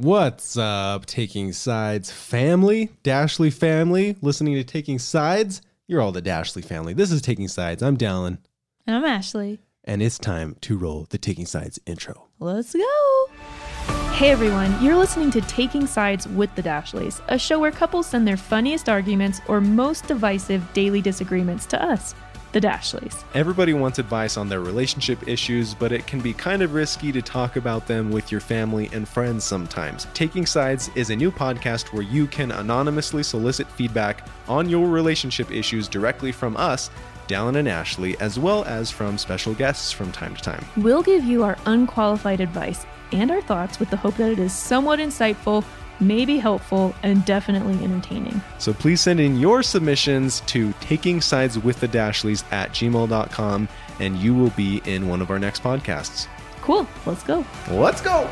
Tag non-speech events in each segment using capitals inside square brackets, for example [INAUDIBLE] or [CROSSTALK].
What's up, Taking Sides family? Dashley family, listening to Taking Sides? You're all the Dashley family. This is Taking Sides. I'm Dallin, And I'm Ashley. and it's time to roll the Taking Sides intro. Let's go. Hey everyone, you're listening to Taking Sides with the Dashleys, a show where couples send their funniest arguments or most divisive daily disagreements to us, the Dashleys. Everybody wants advice on their relationship issues, but it can be kind of risky to talk about them with your family and friends sometimes. Taking Sides is a new podcast where you can anonymously solicit feedback on your relationship issues directly from us, Dallin and Ashley, as well as from special guests from time to time. We'll give you our unqualified advice and our thoughts with the hope that it is somewhat insightful, maybe helpful, and definitely entertaining. So please send in your submissions to taking sides with the Dashleys at gmail.com and you will be in one of our next podcasts. Cool, let's go. Let's go.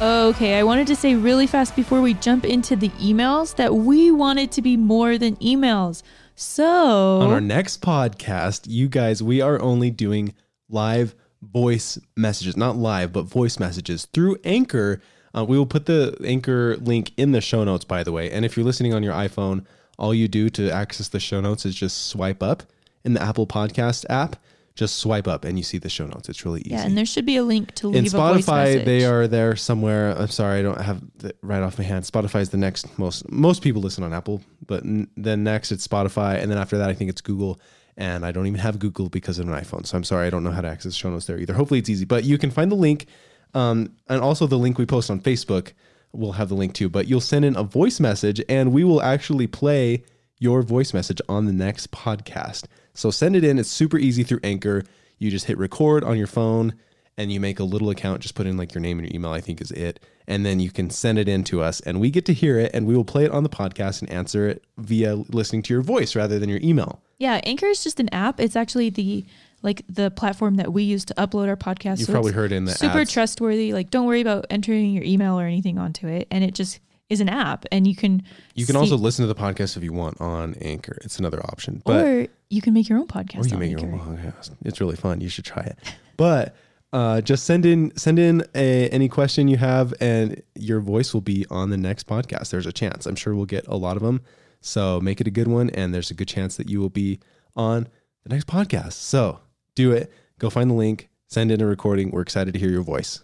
Okay, I wanted to say really fast before we jump into the emails that we wanted to be more than emails. So, On our next podcast, you guys, we are only doing live voice messages, not live, but voice messages through Anchor. Uh, we will put the Anchor link in the show notes, by the way. And if you're listening on your iPhone, all you do to access the show notes is just swipe up in the Apple Podcast app. Just swipe up and you see the show notes. It's really easy. yeah, and there should be a link to in leave a voice Spotify, they are there somewhere. I'm sorry, I don't have right off my hand. Spotify is the next most. Most people listen on Apple, but n- then next it's Spotify, and then after that, I think it's Google. And I don't even have Google because of an iPhone, so I'm sorry I don't know how to access show notes there either. Hopefully, it's easy, but you can find the link, um, and also the link we post on Facebook. We'll have the link too, but you'll send in a voice message, and we will actually play your voice message on the next podcast. So send it in. It's super easy through Anchor. You just hit record on your phone and you make a little account. Just put in like your name and your email, I think is it. And then you can send it in to us and we get to hear it and we will play it on the podcast and answer it via listening to your voice rather than your email. Yeah, Anchor is just an app. It's actually the like the platform that we use to upload our podcast. You've so probably heard in the super ads. trustworthy. Like, don't worry about entering your email or anything onto it, and it just is an app, and you can You can see- also listen to the podcast if you want on Anchor. It's another option. But or you can make your own podcast. or you on make your own podcast. It's really fun. You should try it. But uh, just send in send in a, any question you have, and your voice will be on the next podcast. There's a chance. I'm sure we'll get a lot of them. So make it a good one, and there's a good chance that you will be on the next podcast. So do it. Go find the link. Send in a recording. We're excited to hear your voice.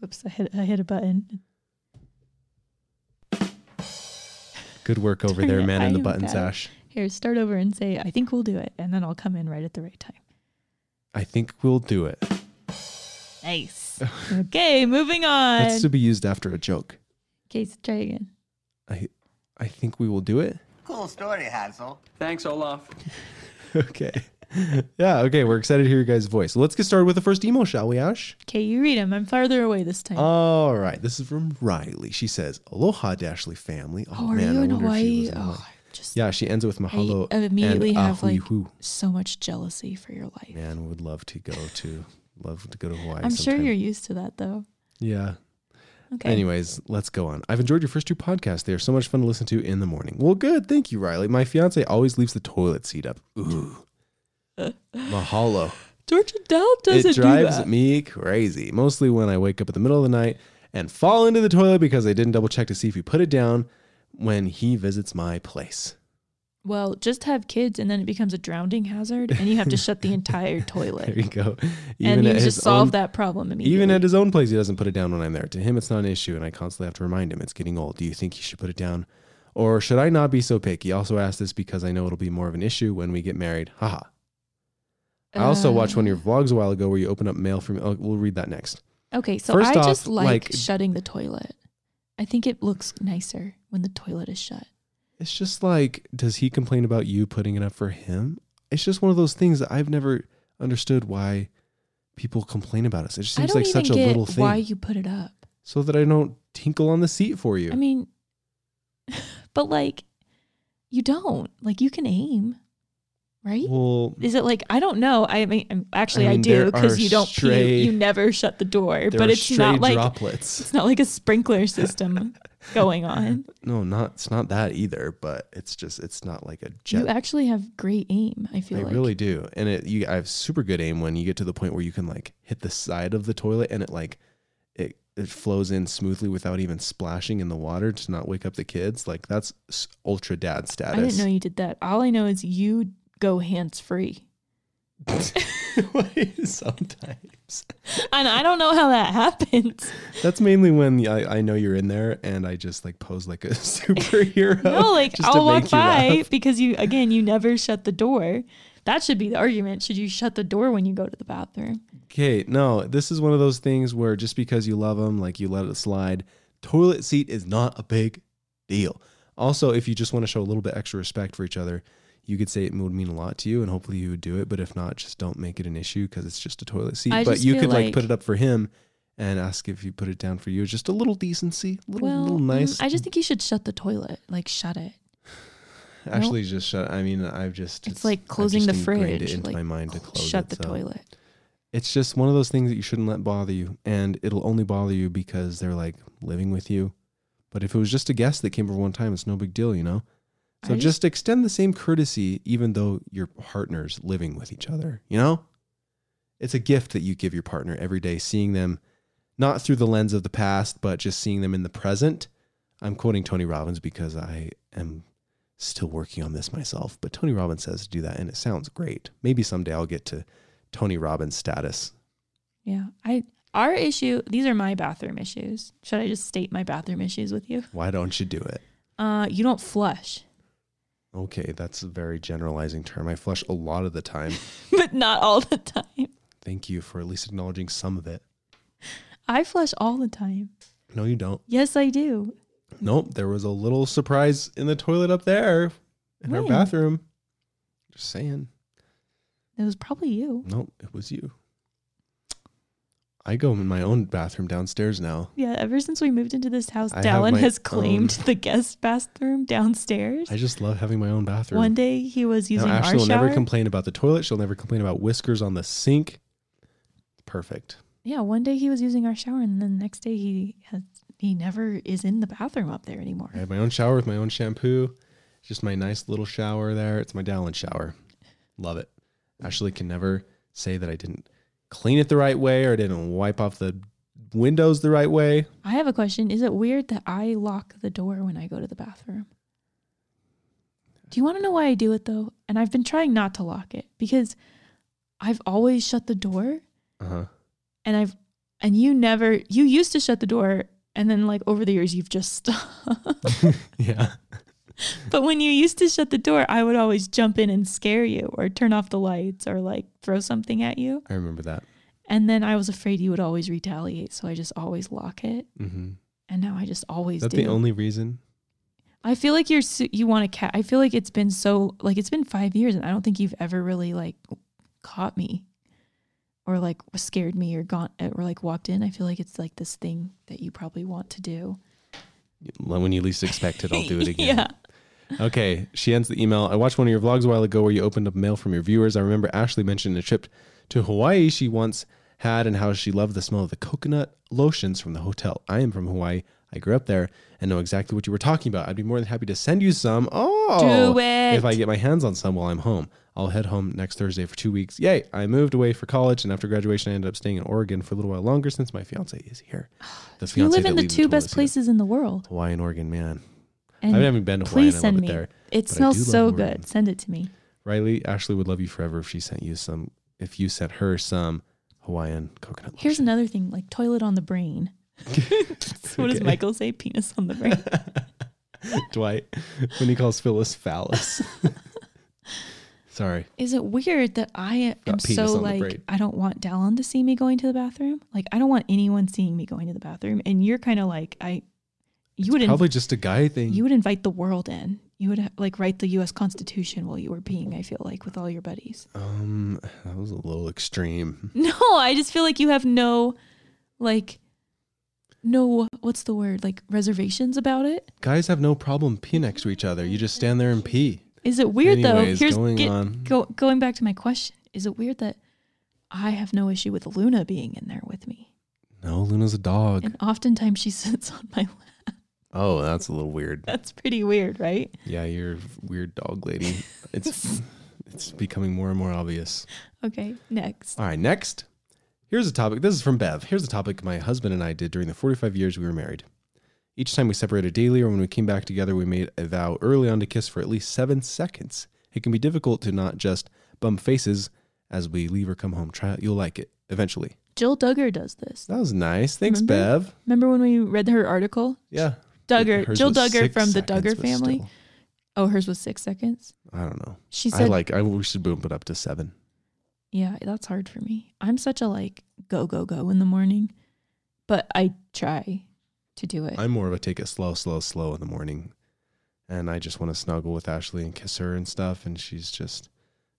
Whoops, I hit I hit a button. Good work over there, it, man, in the am buttons, bad. Ash. Here, start over and say, I think we'll do it. And then I'll come in right at the right time. I think we'll do it. Nice. [LAUGHS] okay, moving on. That's to be used after a joke. okay, so try again. I I think we will do it. Cool story, Hansel. Thanks, Olaf. [LAUGHS] Okay. Yeah, okay. We're excited to hear your guys' voice. Let's get started with the first emo, shall we, Ash? Okay, you read them. I'm farther away this time. All right. This is from Riley. She says, Aloha, Dashley family. Oh, oh, are man, you I in wonder if she Hawaii? was in Hawaii. Oh, just Yeah, she ends it with mahalo. I immediately and have like so much jealousy for your life. Man, would love to go to love to go to Hawaii. I'm sure you're used to that though. Yeah. Okay. Anyways, let's go on. I've enjoyed your first two podcasts. They are so much fun to listen to in the morning. Well, good. Thank you, Riley. My fiance always leaves the toilet seat up. Ooh. Mahalo. Georgia Dow doesn't it drives do that. me crazy. Mostly when I wake up in the middle of the night and fall into the toilet because I didn't double check to see if he put it down when he visits my place. Well, just have kids and then it becomes a drowning hazard and you have to [LAUGHS] shut the entire toilet. There you go. and you just solve own- that problem immediately. Even at his own place, he doesn't put it down when I'm there. To him, it's not an issue, and I constantly have to remind him it's getting old. Do you think he should put it down? Or should I not be so picky? Also asked this because I know it'll be more of an issue when we get married. Haha. I also watched one of your Uh, vlogs a while ago where you open up mail from. Oh, we'll read that next. Okay, so First I off, just like, like- shutting the toilet. I think it looks nicer when the toilet is shut. It's just like, does he complain about you putting it up for him? It's just one of those things that I've never understood why people complain about us. It just seems like such a little thing. why you put it up. so that I don't tinkle on the seat for you. I mean, [LAUGHS] but like, you don't. Like, you can aim. Right? Well, Is it like I don't know? I mean, um, actually, I, I do because you don't stray- pee. You never shut the door, but it's not like droplets. it's not like a sprinkler [LAUGHS] system going on. No, not it's not that either. But it's just it's not like a jet. You actually have great aim. I feel like I like really do, and it you I have super good aim when you get to the point where you can like hit the side of the toilet and it like it it flows in smoothly without even splashing in the water to not wake up the kids. Like that's ultra dad status. I didn't know you did that. All I know is you go hands free, [LAUGHS] Sometimes and I don't know how that happens. that's mainly when I, I know you're in there and I just like pose like a [LAUGHS] superhero. [LAUGHS] No, like I'll walk by laugh. because you again you never shut the door. That should be the argument. Should you shut the door when you go to the bathroom? Okay, no, this is one of those things where just because you love them, like you let it slide. Toilet seat is not a big deal. Also, if you just want to show a little bit extra respect for each other, you could say it would mean a lot to you, and hopefully you would do it. But if not, just don't make it an issue because it's just a toilet seat. I but you could like, like- put it up for him and ask if you put it down for you. Just a little decency, little Well, little mm, nice. I just think you should shut the toilet. Like shut it. [SIGHS] Actually, just shut. I mean, I've just It's like closing the fridge, it into like, my mind to close shut it, the so. toilet. it's just one of those things that you shouldn't let bother you and it'll only bother you because they're like living with you but if it was just a guest that came over one time it's no big deal you know so just, just- extend the same courtesy even though your partner's living with each other you know it's a gift that you give your partner every day seeing them not through the lens of the past but just seeing them in the present i'm quoting tony robbins because i am still working on this myself but tony robbins says to do that and it sounds great maybe someday i'll get to tony robbins status Yeah. I our issue, these are my bathroom issues. Should I just state my bathroom issues with you? Why don't you do it? Uh you don't flush. Okay, that's a very generalizing term. I flush a lot of the time. [LAUGHS] but not all the time. Thank you for at least acknowledging some of it. I flush all the time. No, you don't. Yes, I do. Nope, there was a little surprise in the toilet up there in our When? bathroom. Just saying. It was probably you. Nope, it was you. I go in my own bathroom downstairs now. Yeah, ever since we moved into this house, I Dallin has claimed own- the guest bathroom downstairs. I just love having my own bathroom. One day he was using now, Ashley our will shower. never complain about the toilet. She'll never complain about whiskers on the sink. Perfect. yeah, one day he was using our shower, and then the next day he has he never is in the bathroom up there anymore. I have my own shower with my own shampoo. It's just my nice little shower there. It's my Dallin shower. Love it. Ashley can never say that I didn't clean it the right way or didn't wipe off the windows the right way. I have a question. Is it weird that I lock the door when I go to the bathroom? Do you want to know why I do it though? And I've been trying not to lock it because I've always shut the door Uh-huh. and I've and you never you used to shut the door and then like over the years you've just stopped. [LAUGHS] [LAUGHS] Yeah. [LAUGHS] but when you used to shut the door, I would always jump in and scare you or turn off the lights or like throw something at you. I remember that. And then I was afraid you would always retaliate, so I just always lock it. Mm-hmm. And now I just always Is that do. the only reason? I feel like you're you want to cat. I feel like it's been so like it's been five years, and I don't think you've ever really like caught me, or like scared me, or gone or like walked in. I feel like it's like this thing that you probably want to do. When you least expect it, I'll do it [LAUGHS] again. yeah, Okay. She ends the email. I watched one of your vlogs a while ago where you opened up mail from your viewers. I remember Ashley mentioned a trip to Hawaii she once had and how she loved the smell of the coconut lotions from the hotel. I am from Hawaii. I grew up there and know exactly what you were talking about. I'd be more than happy to send you some. Oh, Do it. If I get my hands on some while I'm home. I'll head home next Thursday for two weeks. Yay. I moved away for college and after graduation, I ended up staying in Oregon for a little while longer since my fiance is here. [SIGHS] The you live in the two best places in the world, Hawaii and Oregon, man. And I haven't been to Hawaii please and I love send it me. there. It smells so good. Send it to me. Riley, Ashley would love you forever if she sent you some. If you sent her some Hawaiian coconut. Here's lotion. another thing, like toilet on the brain. [LAUGHS] what does Michael say? Penis on the brain. [LAUGHS] Dwight when he calls Phyllis phallus. [LAUGHS] Sorry. Is it weird that I am Got so like. I don't want Dallin to see me going to the bathroom? Like I don't want anyone seeing me going to the bathroom. And you're kind of like I, you would inv- Probably just a guy thing. you would invite the world in. You would like write the U.S. Constitution while you were peeing. I feel like with all your buddies. um, that was a little extreme. [LAUGHS] No, I just feel like you have no, like, no what's the word like reservations about it. Guys have no problem peeing next to each other. You just stand there and pee. Is it weird Anyways, though? Here's going get- on. go, going back to my question. Is it weird that I have no issue with Luna being in there with me? No, Luna's a dog. And oftentimes she [LAUGHS] sits on my lap. Oh, that's a little weird. That's pretty weird, right? Yeah, you're a weird dog lady. It's [LAUGHS] it's becoming more and more obvious. Okay, next. All right, next. Here's a topic. This is from Bev. Here's a topic my husband and I did during the 45 years we were married. Each time we separated daily or when we came back together, we made a vow early on to kiss for at least seven seconds. It can be difficult to not just bump faces as we leave or come home. Try it. You'll like it eventually. Jill Duggar does this. That was nice. Thanks, Remember? Bev. Remember when we read her article? Yeah. Duggar, Hers Jill was Duggar six from the seconds, Duggar but family. still, Oh, hers was six seconds. I don't know. She I said, like. I we should bump it up to seven. "Yeah, that's hard for me. I'm such a like go go go in the morning, but I try to do it. I'm more of a take it slow, slow, slow in the morning. And I just want to snuggle with Ashley and kiss her and stuff. And she's just,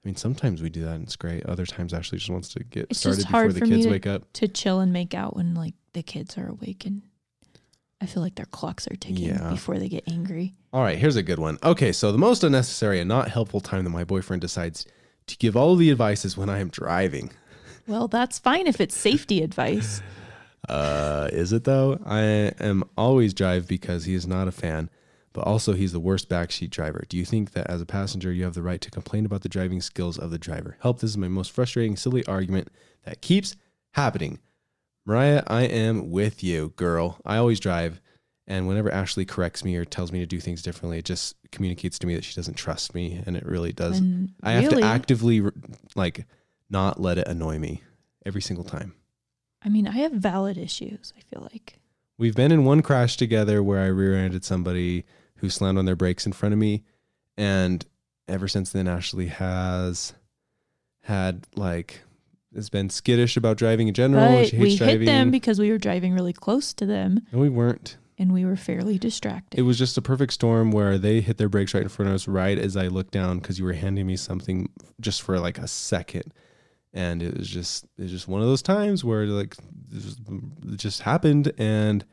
I mean, sometimes we do that and it's great. Other times Ashley just wants to get It's just started before hard the for me kids to- wake up. to chill and make out when like the kids are awake and I feel like their clocks are ticking Yeah. before they get angry. All right, here's a good one. Okay, so the most unnecessary and not helpful time that my boyfriend decides to give all the advice is when I am driving. Well, that's fine if it's safety [LAUGHS] advice. Uh, is it though? I am always drive because he is not a fan, but also he's the worst backseat driver. Do you think that as a passenger you have the right to complain about the driving skills of the driver? Help, this is my most frustrating, silly argument that keeps happening. Mariah, I am with you, girl. I always drive, and whenever Ashley corrects me or tells me to do things differently, it just communicates to me that she doesn't trust me, and it really does. And I have really, to actively like not let it annoy me every single time. I mean, I have valid issues, I feel like. We've been in one crash together where I rear-ended somebody who slammed on their brakes in front of me, and ever since then, Ashley has had like has been skittish about driving in general. But she hates we driving. hit them because we were driving really close to them no, we weren't. and we were fairly distracted. It was just a perfect storm where they hit their brakes right in front of us, right as I looked down because you were handing me something just for like a second, and it was just it was just one of those times where like it just happened, and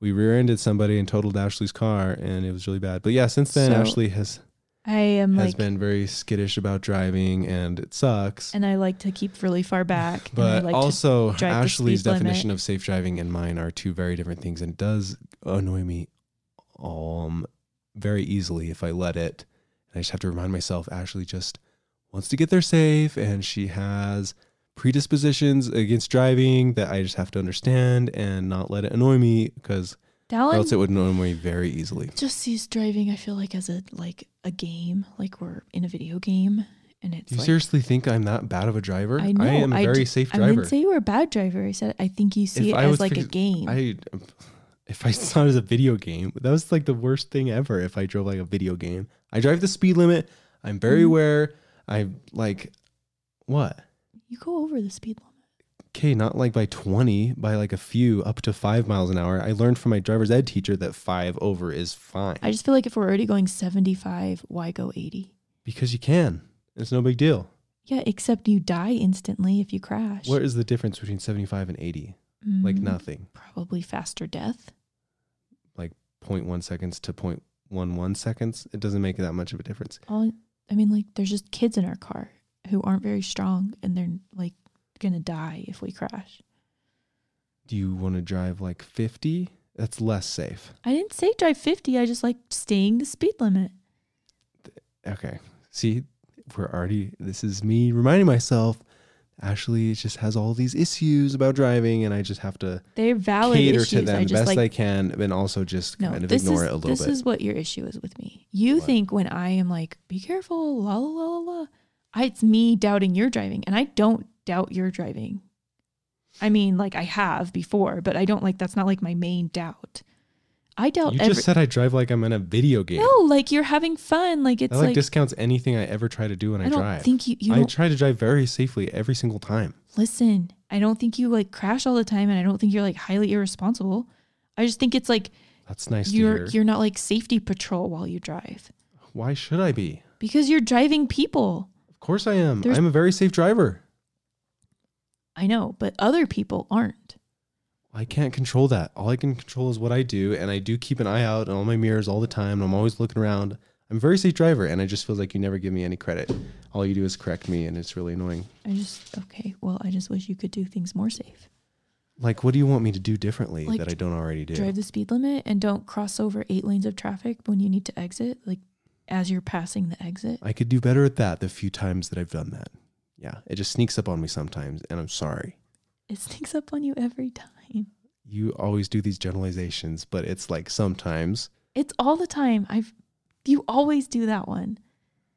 we rear-ended somebody and totaled Ashley's car, and it was really bad. But yeah, since then So, Ashley has I am has like, been very skittish about driving, and it sucks. and I like to keep really far back. But like also, Ashley's speed limit. definition of safe driving and mine are two very different things, and it does annoy me um very easily if I let it. And I just have to remind myself, Ashley just wants to get there safe, and she has predispositions against driving that I just have to understand and not let it annoy me because Dallin else it would me very easily. just sees driving. I feel like as a like a game, like we're in a video game, and it's Do you like, seriously think I'm that bad of a driver? I know. am a I very d- safe I driver. didn't say you were a bad driver. I said I think you see If it I as was like a fix- game. I [LAUGHS] if I saw it as a video game, that was like the worst thing ever. If I drove like a video game, I drive the speed limit. I'm very Mhm. aware. I like what? you go over the speed limit. Okay, not like by 20, by like a few, up to five miles an hour. I learned from my driver's ed teacher that five over is fine I just feel like if we're already going 75, why go 80? because you can. It's no big deal. Yeah, except you die instantly if you crash. What is the difference between 75 and 80? Like Mm, nothing. Probably faster death. Like 0.1 seconds to 0.11 seconds. It doesn't make that much of a difference. All I mean, like there's just kids in our car who aren't very strong, and they're like gonna die if we crash. Do you want to drive like 50? That's less safe. I didn't say drive 50. I just like staying the speed limit. Okay. See, we're already, this is me reminding myself Ashley just has all these issues about driving, and I just have to They're valid cater issues. to them just best like I can, and also just no. kind of ignore is it a little this bit. This is what your issue is with me. You What? think when I am like, be careful, la la la la la. I, it's me doubting your driving, and I don't doubt your driving. I mean, like I have before, but I don't like that's not like my main doubt. I doubt you every. just said I drive like I'm in a video game. no, like you're having fun. Like it's that like, like, discounts anything I ever try to do when I, I don't drive. think you. You I try to drive very safely every single time. listen. I don't think you like crash all the time, and I don't think you're like highly irresponsible. I just think it's like That's nice you're to hear. you're not like safety patrol while you drive Why should I be? because you're driving people. Of course I am. There's- I'm a very safe driver. I know, but other people aren't. I can't control that. All I can control is what I do, and I do keep an eye out on all my mirrors all the time. And I'm always looking around. I'm a very safe driver, and I just feel like you never give me any credit. All you do is correct me, and it's really annoying. I just okay. Well, I just wish you could do things more safe. Like, what do you want me to do differently Like, that I don't already do? Drive the speed limit and don't cross over eight lanes of traffic when you need to exit. Like as you're passing the exit. I could do better at that the few times that I've done that. Yeah, it just sneaks up on me sometimes, and I'm sorry. It sneaks up on you every time. You always do these generalizations, but it's like sometimes. It's all the time. I've you always do that one.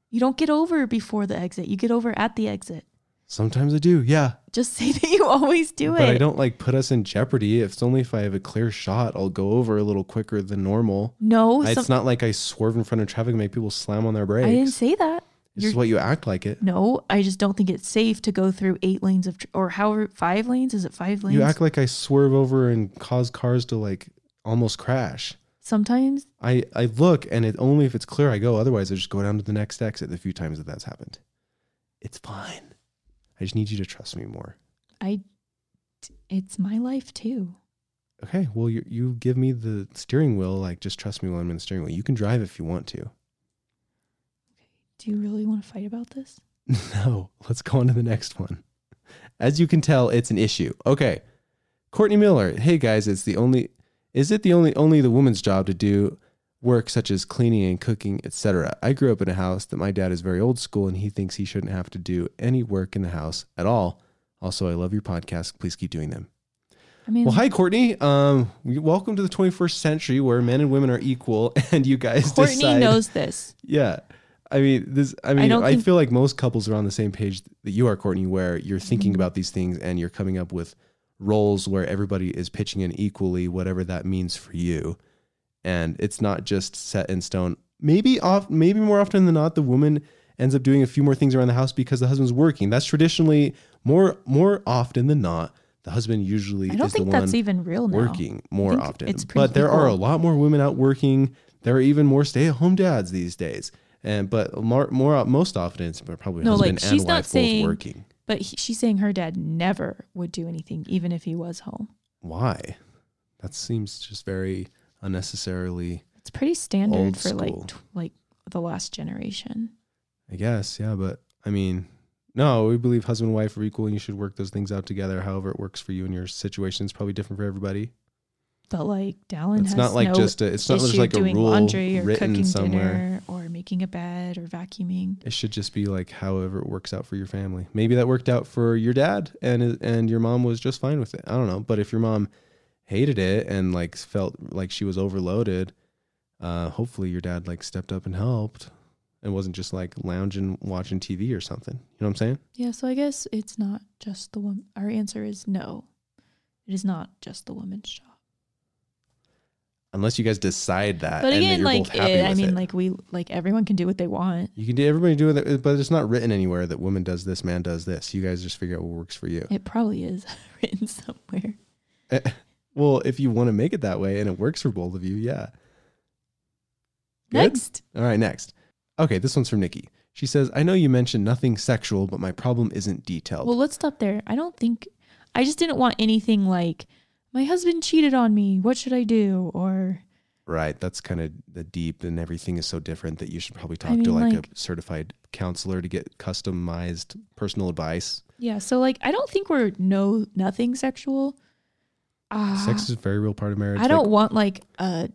You don't get over before the exit. You get over at the exit. Sometimes I do, yeah. Just [LAUGHS] say that you always do but it. But I don't like put us in jeopardy. If it's only if I have a clear shot, I'll go over a little quicker than normal. no, it's some, not like I swerve in front of traffic and make people slam on their brakes. I didn't say that. This is what you act like it. No, I just don't think it's safe to go through eight lanes of tr- or however five lanes. Is it five lanes? You act like I swerve over and cause cars to like almost crash. Sometimes I, I look and it only if it's clear I go. Otherwise, I just go down to the next exit. The few times that that's happened, it's fine. I just need you to trust me more. I, it's my life too. Okay, well you you give me the steering wheel. Like just trust me while I'm in the steering wheel. You can drive if you want to. Do you really want to fight about this? [LAUGHS] No, let's go on to the next one. As you can tell, it's an issue. Okay. Courtney Miller. Hey guys, it's the only is it the only only the woman's job to do work such as cleaning and cooking, etc. I grew up in a house that my dad is very old school and he thinks he shouldn't have to do any work in the house at all. Also, I love your podcast. Please keep doing them. I mean, Well, hi Courtney. Um, welcome to the 21st century where men and women are equal [LAUGHS] and you guys Courtney decide knows this. yeah. I mean, this. I mean, I, don't feel like most couples are on the same page that you are, Courtney, where you're thinking Mhm. about these things and you're coming up with roles where everybody is pitching in equally, whatever that means for you, and it's not just set in stone. Maybe off, maybe more often than not, the woman ends up doing a few more things around the house because the husband's working. That's traditionally more more often than not. The husband usually I don't is think the one that's even real now. working more often. it's But there are a lot more women out working. There are even more stay-at-home dads these days. And but more, more most often it's probably No, husband like, and wife saying- both working. But he, she's saying her dad never would do anything, even if he was home. Why? That seems just very unnecessarily. It's pretty standard for like like the last generation. I guess, yeah, but I mean, no, we believe husband and wife are equal, and you should work those things out together. However, it works for you and your situation is probably different for everybody. But like Dallin It's has not like no just a, it's not just like a doing rule laundry or written cooking somewhere. dinner or making a bed or vacuuming. It should just be like however it works out for your family. Maybe that worked out for your dad and and your mom was just fine with it. I don't know, but if your mom hated it and like felt like she was overloaded, uh hopefully your dad like stepped up and helped and wasn't just like lounging watching TV or something. You know what I'm saying? Yeah, so I guess it's not just the woman. Our answer is no. It is not just the woman's job. Unless you guys decide that But and that again, you're like both happy it, I mean, it. like we like everyone can do what they want. you can do everybody doing it, but it's not written anywhere that woman does this, man does this. You guys just figure out what works for you. It probably is [LAUGHS] written somewhere. Eh, eh, well, if you want to make it that way and it works for both of you, yeah. Good? Next. All right, next. Okay, this one's from Nikki. She says, I know you mentioned nothing sexual, but my problem isn't detailed. Well, let's stop there. I don't think I just didn't want anything like my husband cheated on me. What should I do? Or right. That's kind of the deep and everything is so different that you should probably talk I to like, like- a certified counselor to get customized personal advice. yeah, so like I don't think we're no nothing sexual. Uh, Sex is a very real part of marriage. I don't Like, want like a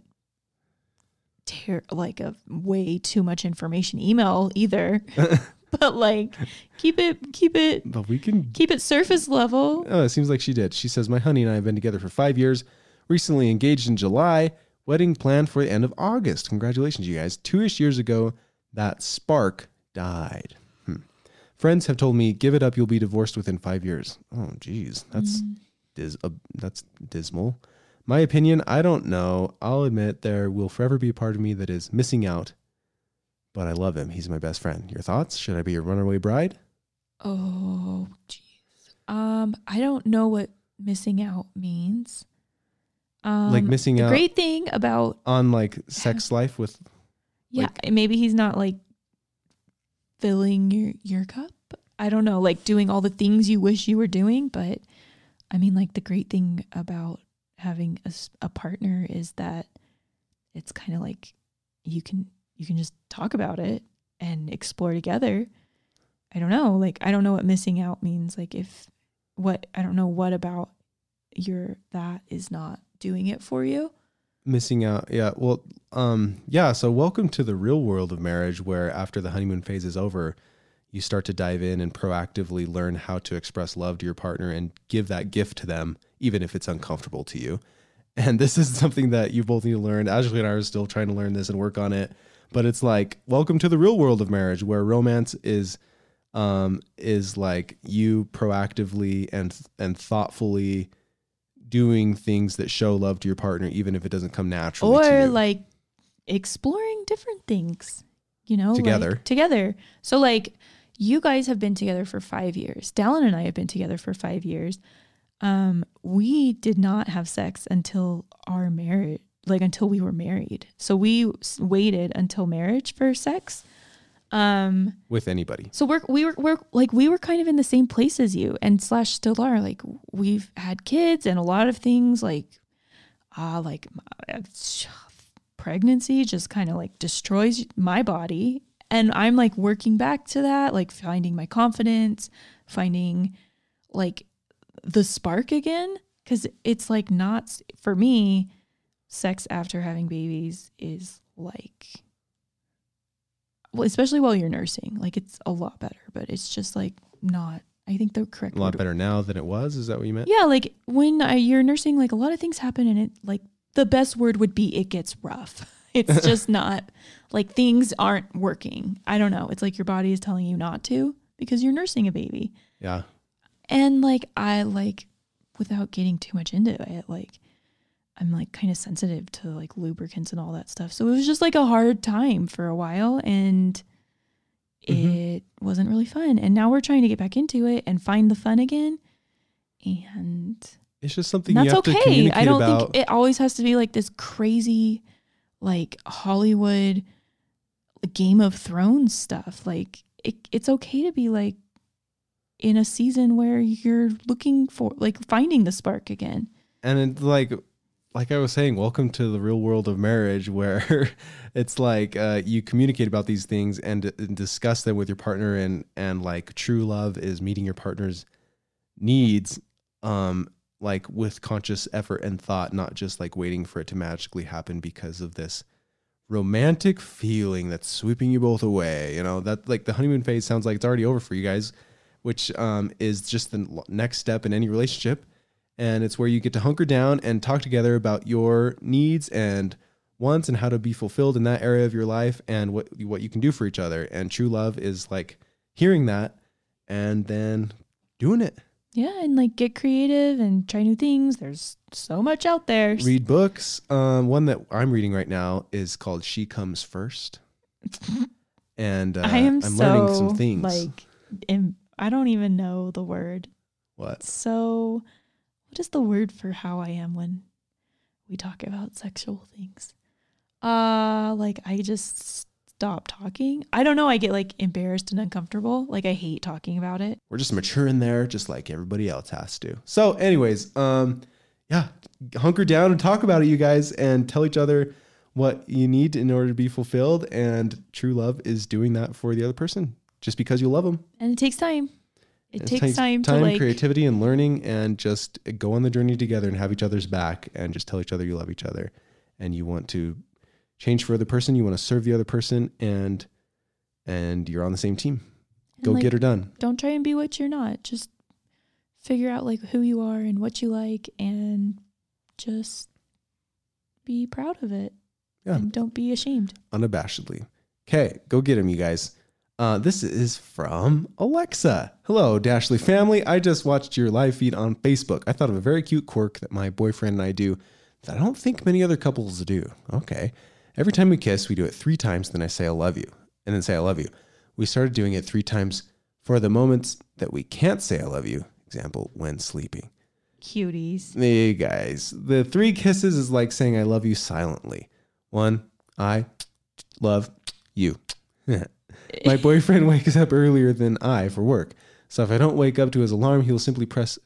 ter- like a way too much information email either. [LAUGHS] [LAUGHS] but like keep it keep it but we can keep it surface level. Oh, it seems like she did. She says, My honey and I have been together for five years, recently engaged in July, wedding planned for the end of August. Congratulations, you guys. Two ish years ago, that spark died. Hmm. Friends have told me, Give it up, you'll be divorced within five years. Oh, geez. That's, Mm. dis- uh, that's dismal. My opinion, I don't know. I'll admit there will forever be a part of me that is missing out, but I love him. He's my best friend. Your thoughts? Should I be your runaway bride? Oh jeez. Um I don't know what missing out means. Um like missing the out great thing about on like sex [LAUGHS] life with yeah, maybe he's not like filling your your cup. I don't know, like doing all the things you wish you were doing, but I mean like the great thing about having a, a partner is that it's kind of like you can you can just talk about it and explore together. I don't know. Like I don't know what missing out means. Like if what I don't know what about your that is not doing it for you. missing out yeah well um yeah so welcome to the real world of marriage where after the honeymoon phase is over you start to dive in and proactively learn how to express love to your partner and give that gift to them even if it's uncomfortable to you and this is something that you both need to learn ashley and i are still trying to learn this and work on it but it's like welcome to the real world of marriage where romance is um is like you proactively and and thoughtfully doing things that show love to your partner even if it doesn't come naturally to or like exploring different things you know like, Together. together. So like you guys have been together for five years. Dallin and i have been together for five years. Um we did not have sex until our marriage like until we were married. So we waited until marriage for sex um with anybody. So we're we were we're like we were kind of in the same place as you. And slash still are like we've had kids and a lot of things like ah like uh, pregnancy just kind of like destroys my body. And I'm like working back to that like finding my confidence finding like the spark again. Cuz it's like not for me sex after having babies is like well, especially while you're nursing, like it's a lot better, but it's just like not. I think the correct a lot better now than it was is that what you meant Yeah, like when I, you're nursing, like a lot of things happen, and it like the best word would be it gets rough. [LAUGHS] It's [LAUGHS] just not like things aren't working. I don't know. It's like your body is telling you not to because you're nursing a baby, yeah and like I like without getting too much into it, like I'm like kind of sensitive to like lubricants and all that stuff. So it was just like a hard time for a while and Mhm. it wasn't really fun. And now we're trying to get back into it and find the fun again. And it's just something that's you have okay. I don't about think it always has to be like this crazy like Hollywood Game of Thrones stuff. Like it, it's okay to be like in a season where you're looking for like finding the spark again. and it's like like i was saying welcome to the real world of marriage where [LAUGHS] it's like uh, you communicate about these things and, and discuss them with your partner and and like true love is meeting your partner's needs um like with conscious effort and thought not just like waiting for it to magically happen because of this romantic feeling that's sweeping you both away you know? That like the honeymoon phase sounds like it's already over for you guys which um, is just the next step in any relationship and it's where you get to hunker down and talk together about your needs and wants and how to be fulfilled in that area of your life and what what you can do for each other and true love is like hearing that and then doing it Yeah, and like get creative and try new things. There's so much out there. read books um, one that i'm reading right now is called she comes first [LAUGHS] and uh, I am i'm so learning some things like im- I don't even know the word. what So is the word for how I am when we talk about sexual things? Uh like I just stop talking. I don't know, I get like embarrassed and uncomfortable. Like I hate talking about it. we're just mature in there just like everybody else has to so anyways um yeah hunker down and talk about it you guys and tell each other what you need in order to be fulfilled and true love is doing that for the other person just because you love them And it takes time. It, takes, time, time to like creativity and learning and just go on the journey together and have each other's back and just tell each other you love each other and you want to change for the other person you want to serve the other person and and you're on the same team and, go like, get her done don't try and be what you're not. Just figure out like who you are and what you like and just be proud of it. Yeah. And don't be ashamed. unabashedly. Okay, go get him, you guys. Uh, this is from Alexa. Hello, Dashley family. I just watched your live feed on Facebook. I thought of a very cute quirk that my boyfriend and I do that I don't think many other couples do. Okay. Every time we kiss, we do it three times, then I say I love you, and then say I love you. We started doing it three times for the moments that we can't say I love you. Example, when sleeping. Cuties. Hey guys, the three kisses is like saying I love you silently. One, I love you. [LAUGHS] My boyfriend [LAUGHS] wakes up earlier than I for work. So if I don't wake up to his alarm, he will simply press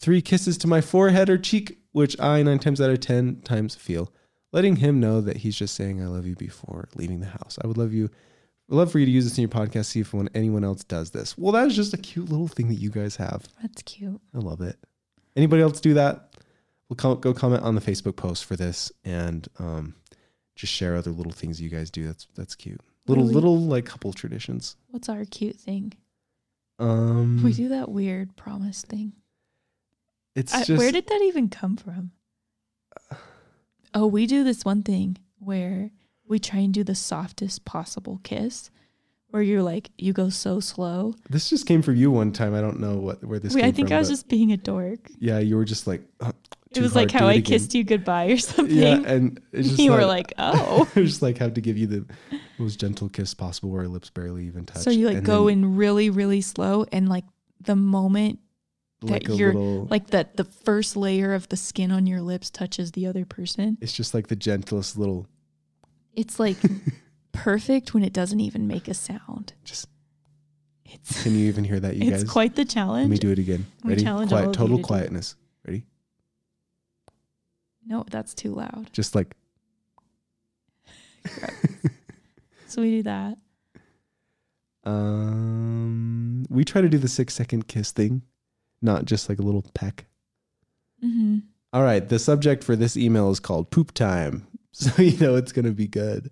three kisses to my forehead or cheek, which I nine times out of ten times feel letting him know that he's just saying I love you before leaving the house. I would love you. I'd love for you to use this in your podcast. See if when anyone else does this. Well, that is just a cute little thing that you guys have. That's cute. I love it. Anybody else do that? We'll com- go comment on the Facebook post for this and um, just share other little things you guys do. That's that's cute. Little Really? little like couple traditions. What's our cute thing? Um, We do that weird promise thing. it's I, just where did that even come from? Oh, we do this one thing where we try and do the softest possible kiss, where you're like you go so slow. this just came from you one time. I don't know what where this. Wait, I think from, I was just being a dork. yeah. You were just like "Uh, It was like how I again." kissed you goodbye or something. Yeah, and it's just [LAUGHS] you were like, like, [LAUGHS] oh. I just like have to give you the most gentle kiss possible, where our lips barely even touch. So you like and go then, in really, really slow, and like the moment like that you're little, like that, the first layer of the skin on your lips touches the other person. it's just like the gentlest little It's like [LAUGHS] perfect when it doesn't even make a sound. just It's Can you even hear that, you it's guys? quite the challenge. Let me do it again. We Ready? Quiet, total to quietness. No, that's too loud. Just like So we do that. um we try to do the six second kiss thing, not just like a little peck. hmm All right, the subject for this email is called poop time. [LAUGHS] So you know it's gonna be good.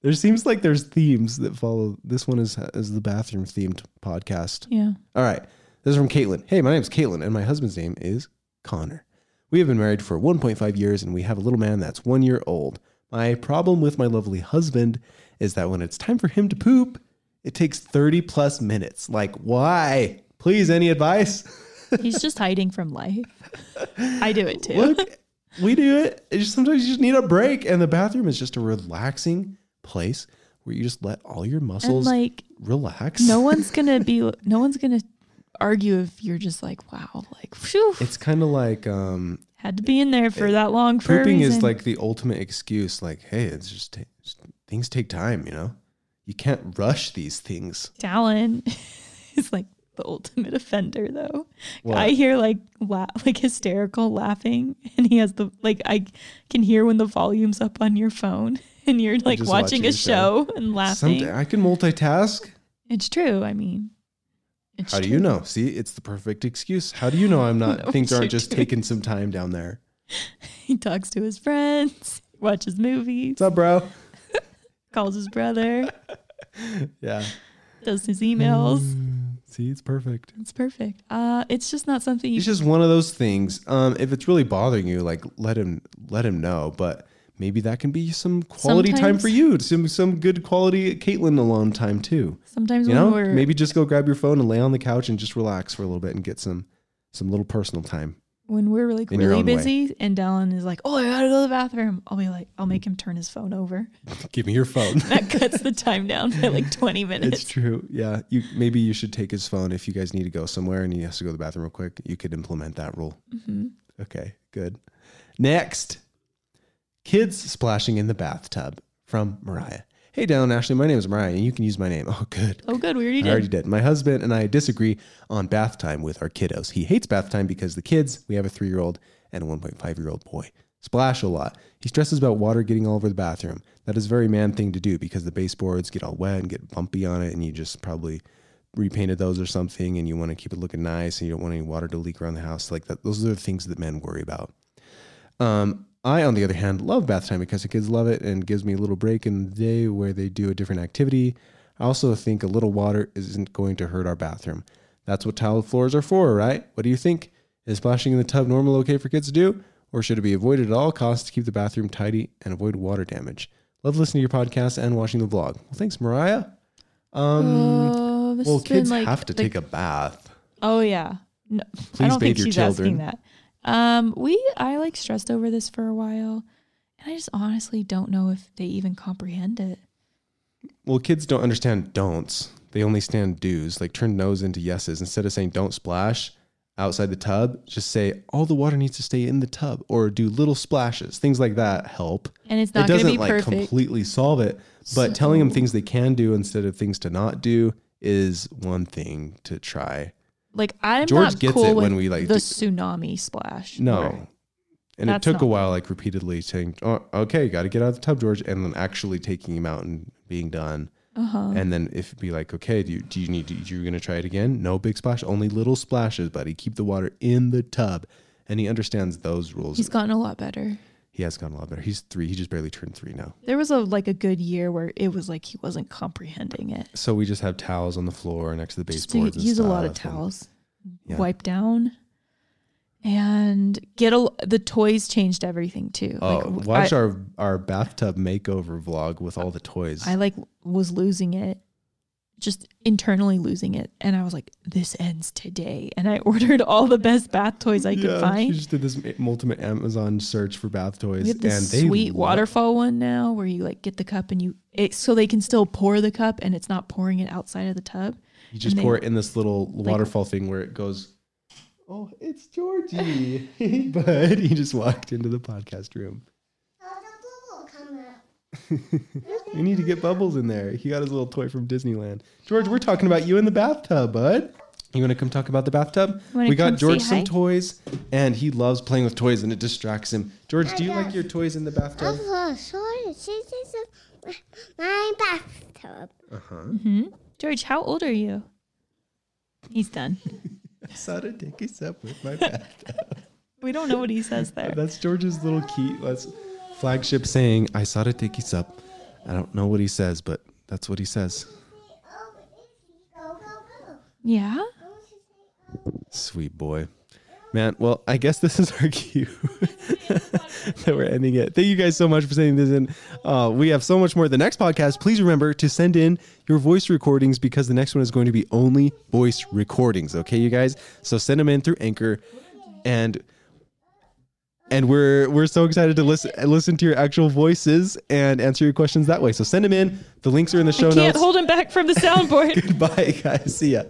There seems like there's themes that follow. This one is is the bathroom themed podcast. Yeah. All right. This is from Caitlin. Hey, my name is Caitlin, and my husband's name is Connor. We have been married for 1.5 years, and we have a little man that's one year old. My problem with my lovely husband is that when it's time for him to poop, it takes 30 plus minutes. Like, why? Please, any advice? [LAUGHS] He's just hiding from life. I do it too. Look, we do it. Just, sometimes you just need a break, and the bathroom is just a relaxing place where you just let all your and muscles like relax. no one's [LAUGHS] gonna be no one's gonna argue if you're just like, wow, like phew, It's kind of like um, had to be in there for that long for a pooping is like the ultimate excuse like hey it's just, ta- just things take time you know you can't rush these things Dallin [LAUGHS] is like the ultimate offender though. What? I hear like la- like hysterical laughing [LAUGHS] and he has the like I can hear when the volume's up on your phone [LAUGHS] and you're like watching, watching a a show. show and laughing. Someday i can multitask It's true. I mean, it's how do you know? See it's the perfect excuse. How do you know i'm not [LAUGHS] No, things aren't just doing- taking some time down there? [LAUGHS] He talks to his friends, [LAUGHS] watches movies, what's up bro? Calls his brother, yeah. Does his emails. Mm, see it's perfect. It's perfect. Uh, it's just not something you it's just one of those things. Um if it's really bothering you like let him let him know but maybe that can be some quality time for you. Some some good quality caitlin alone time too. Sometimes you when know we're maybe just go grab your phone and lay on the couch and just relax for a little bit and get some some little personal time when we're like really own way. busy and Dallin is like, "Oh, I gotta go to the bathroom," I'll be like, "I'll make him turn his phone over." [LAUGHS] give me your phone. That cuts the time down by like twenty [LAUGHS] minutes. it's true. Yeah you maybe you should take his phone if you guys need to go somewhere and he has to go to the bathroom real quick. You could implement that rule. Mhm. okay good. Next kids splashing in the bathtub from mariah hey down ashley my name is mariah and you can use my name [LAUGHS] oh good Oh, good. We already I did. already did. My husband and I disagree on bath time with our kiddos. He hates bath time because the kids, we have a three year old and a 1.5 year old boy, splash a lot. He stresses about water getting all over the bathroom. That is a very man thing to do because the baseboards get all wet and get bumpy on it, and you just probably repainted those or something, and you want to keep it looking nice, and you don't want any water to leak around the house. Like that, those are the things that men worry about. Um, I, on the other hand, love bath time because the kids love it and gives me a little break in the day where they do a different activity. I also think a little water isn't going to hurt our bathroom. That's what tile floors are for, right? What do you think? Is splashing in the tub normal okay for kids to do? Or should it be avoided at all costs to keep the bathroom tidy and avoid water damage? Love listening to your podcast and watching the vlog. Well, thanks, Mariah. Um, oh, well, kids like, have to the- take a bath. Oh yeah. No, I Please don't think she's children. asking that. Um, we I like stressed over this for a while, and I just honestly don't know if they even comprehend it. Well, kids don't understand don'ts. They only stand do's. Like turn no's into yeses. Instead of saying don't splash outside the tub, just say all the water needs to stay in the tub or do little splashes. Things like that help. And it's not to doesn't like perfect. completely solve it, but telling them things they can do instead of things to not do is one thing to try. Like I'm George not gets cool it when we, like, the do- tsunami splash. No. where- And That's it took a not- while, like repeatedly saying, "Oh, okay, got to get out of the tub, George," and then actually taking him out and being done. Uh-huh. And then if it'd be like, okay, do you, do you need? Do you gonna try it again? No big splash, only little splashes, buddy. Keep the water in the tub, and he understands those rules. He's gotten a lot better. He has gotten a lot better. He's three. He just barely turned three now. There was a like a good year where it was like he wasn't comprehending it. So we just have towels on the floor next to the baseboards. use a lot of stuff, and- towels, Yeah. wipe down, and get a. The toys changed everything too. Oh, Like, watch I, our our bathtub makeover vlog with all the toys. I like was losing it, just internally losing it, and I was like, "This ends today." And I [LAUGHS] ordered all the best bath toys I could yeah, find. She just did this ultimate Amazon search for bath toys, We have this and sweet waterfall one now where you like get the cup and you it so they can still pour the cup and it's not pouring it outside of the tub. You just and they- pour it in this little waterfall thing where it goes. Oh, it's Georgie. [LAUGHS] but. [LAUGHS] He just walked into the podcast room. [LAUGHS] We need to get bubbles in there. He got his little toy from Disneyland. George, we're talking about you in the bathtub, bud. You want to come talk about the bathtub? We got George some hi? toys, and he loves playing with toys, and it distracts him. George, do you like your toys in the bathtub? Oh, sorry. This is my bathtub. Uh huh. hmm George, how old are you? He's done. I saw to take a sip with my [LAUGHS] bathtub. We don't know what he says there. That's George's little key. That's flagship saying. I saw to take his up. I don't know what he says, but that's what he says. Yeah. Sweet boy. Man, well, I guess this is our [LAUGHS] cue [LAUGHS] that we're ending it. Thank you guys so much for sending this in. Uh, we have so much more. The next podcast, please remember to send in your voice recordings because the next one is going to be only voice recordings. Okay, you guys? So send them in through Anchor, and and we're we're so excited to listen listen to your actual voices and answer your questions that way. So send them in. The links are in the show I can't notes. hold him back from the soundboard. [LAUGHS] Goodbye, guys. See ya.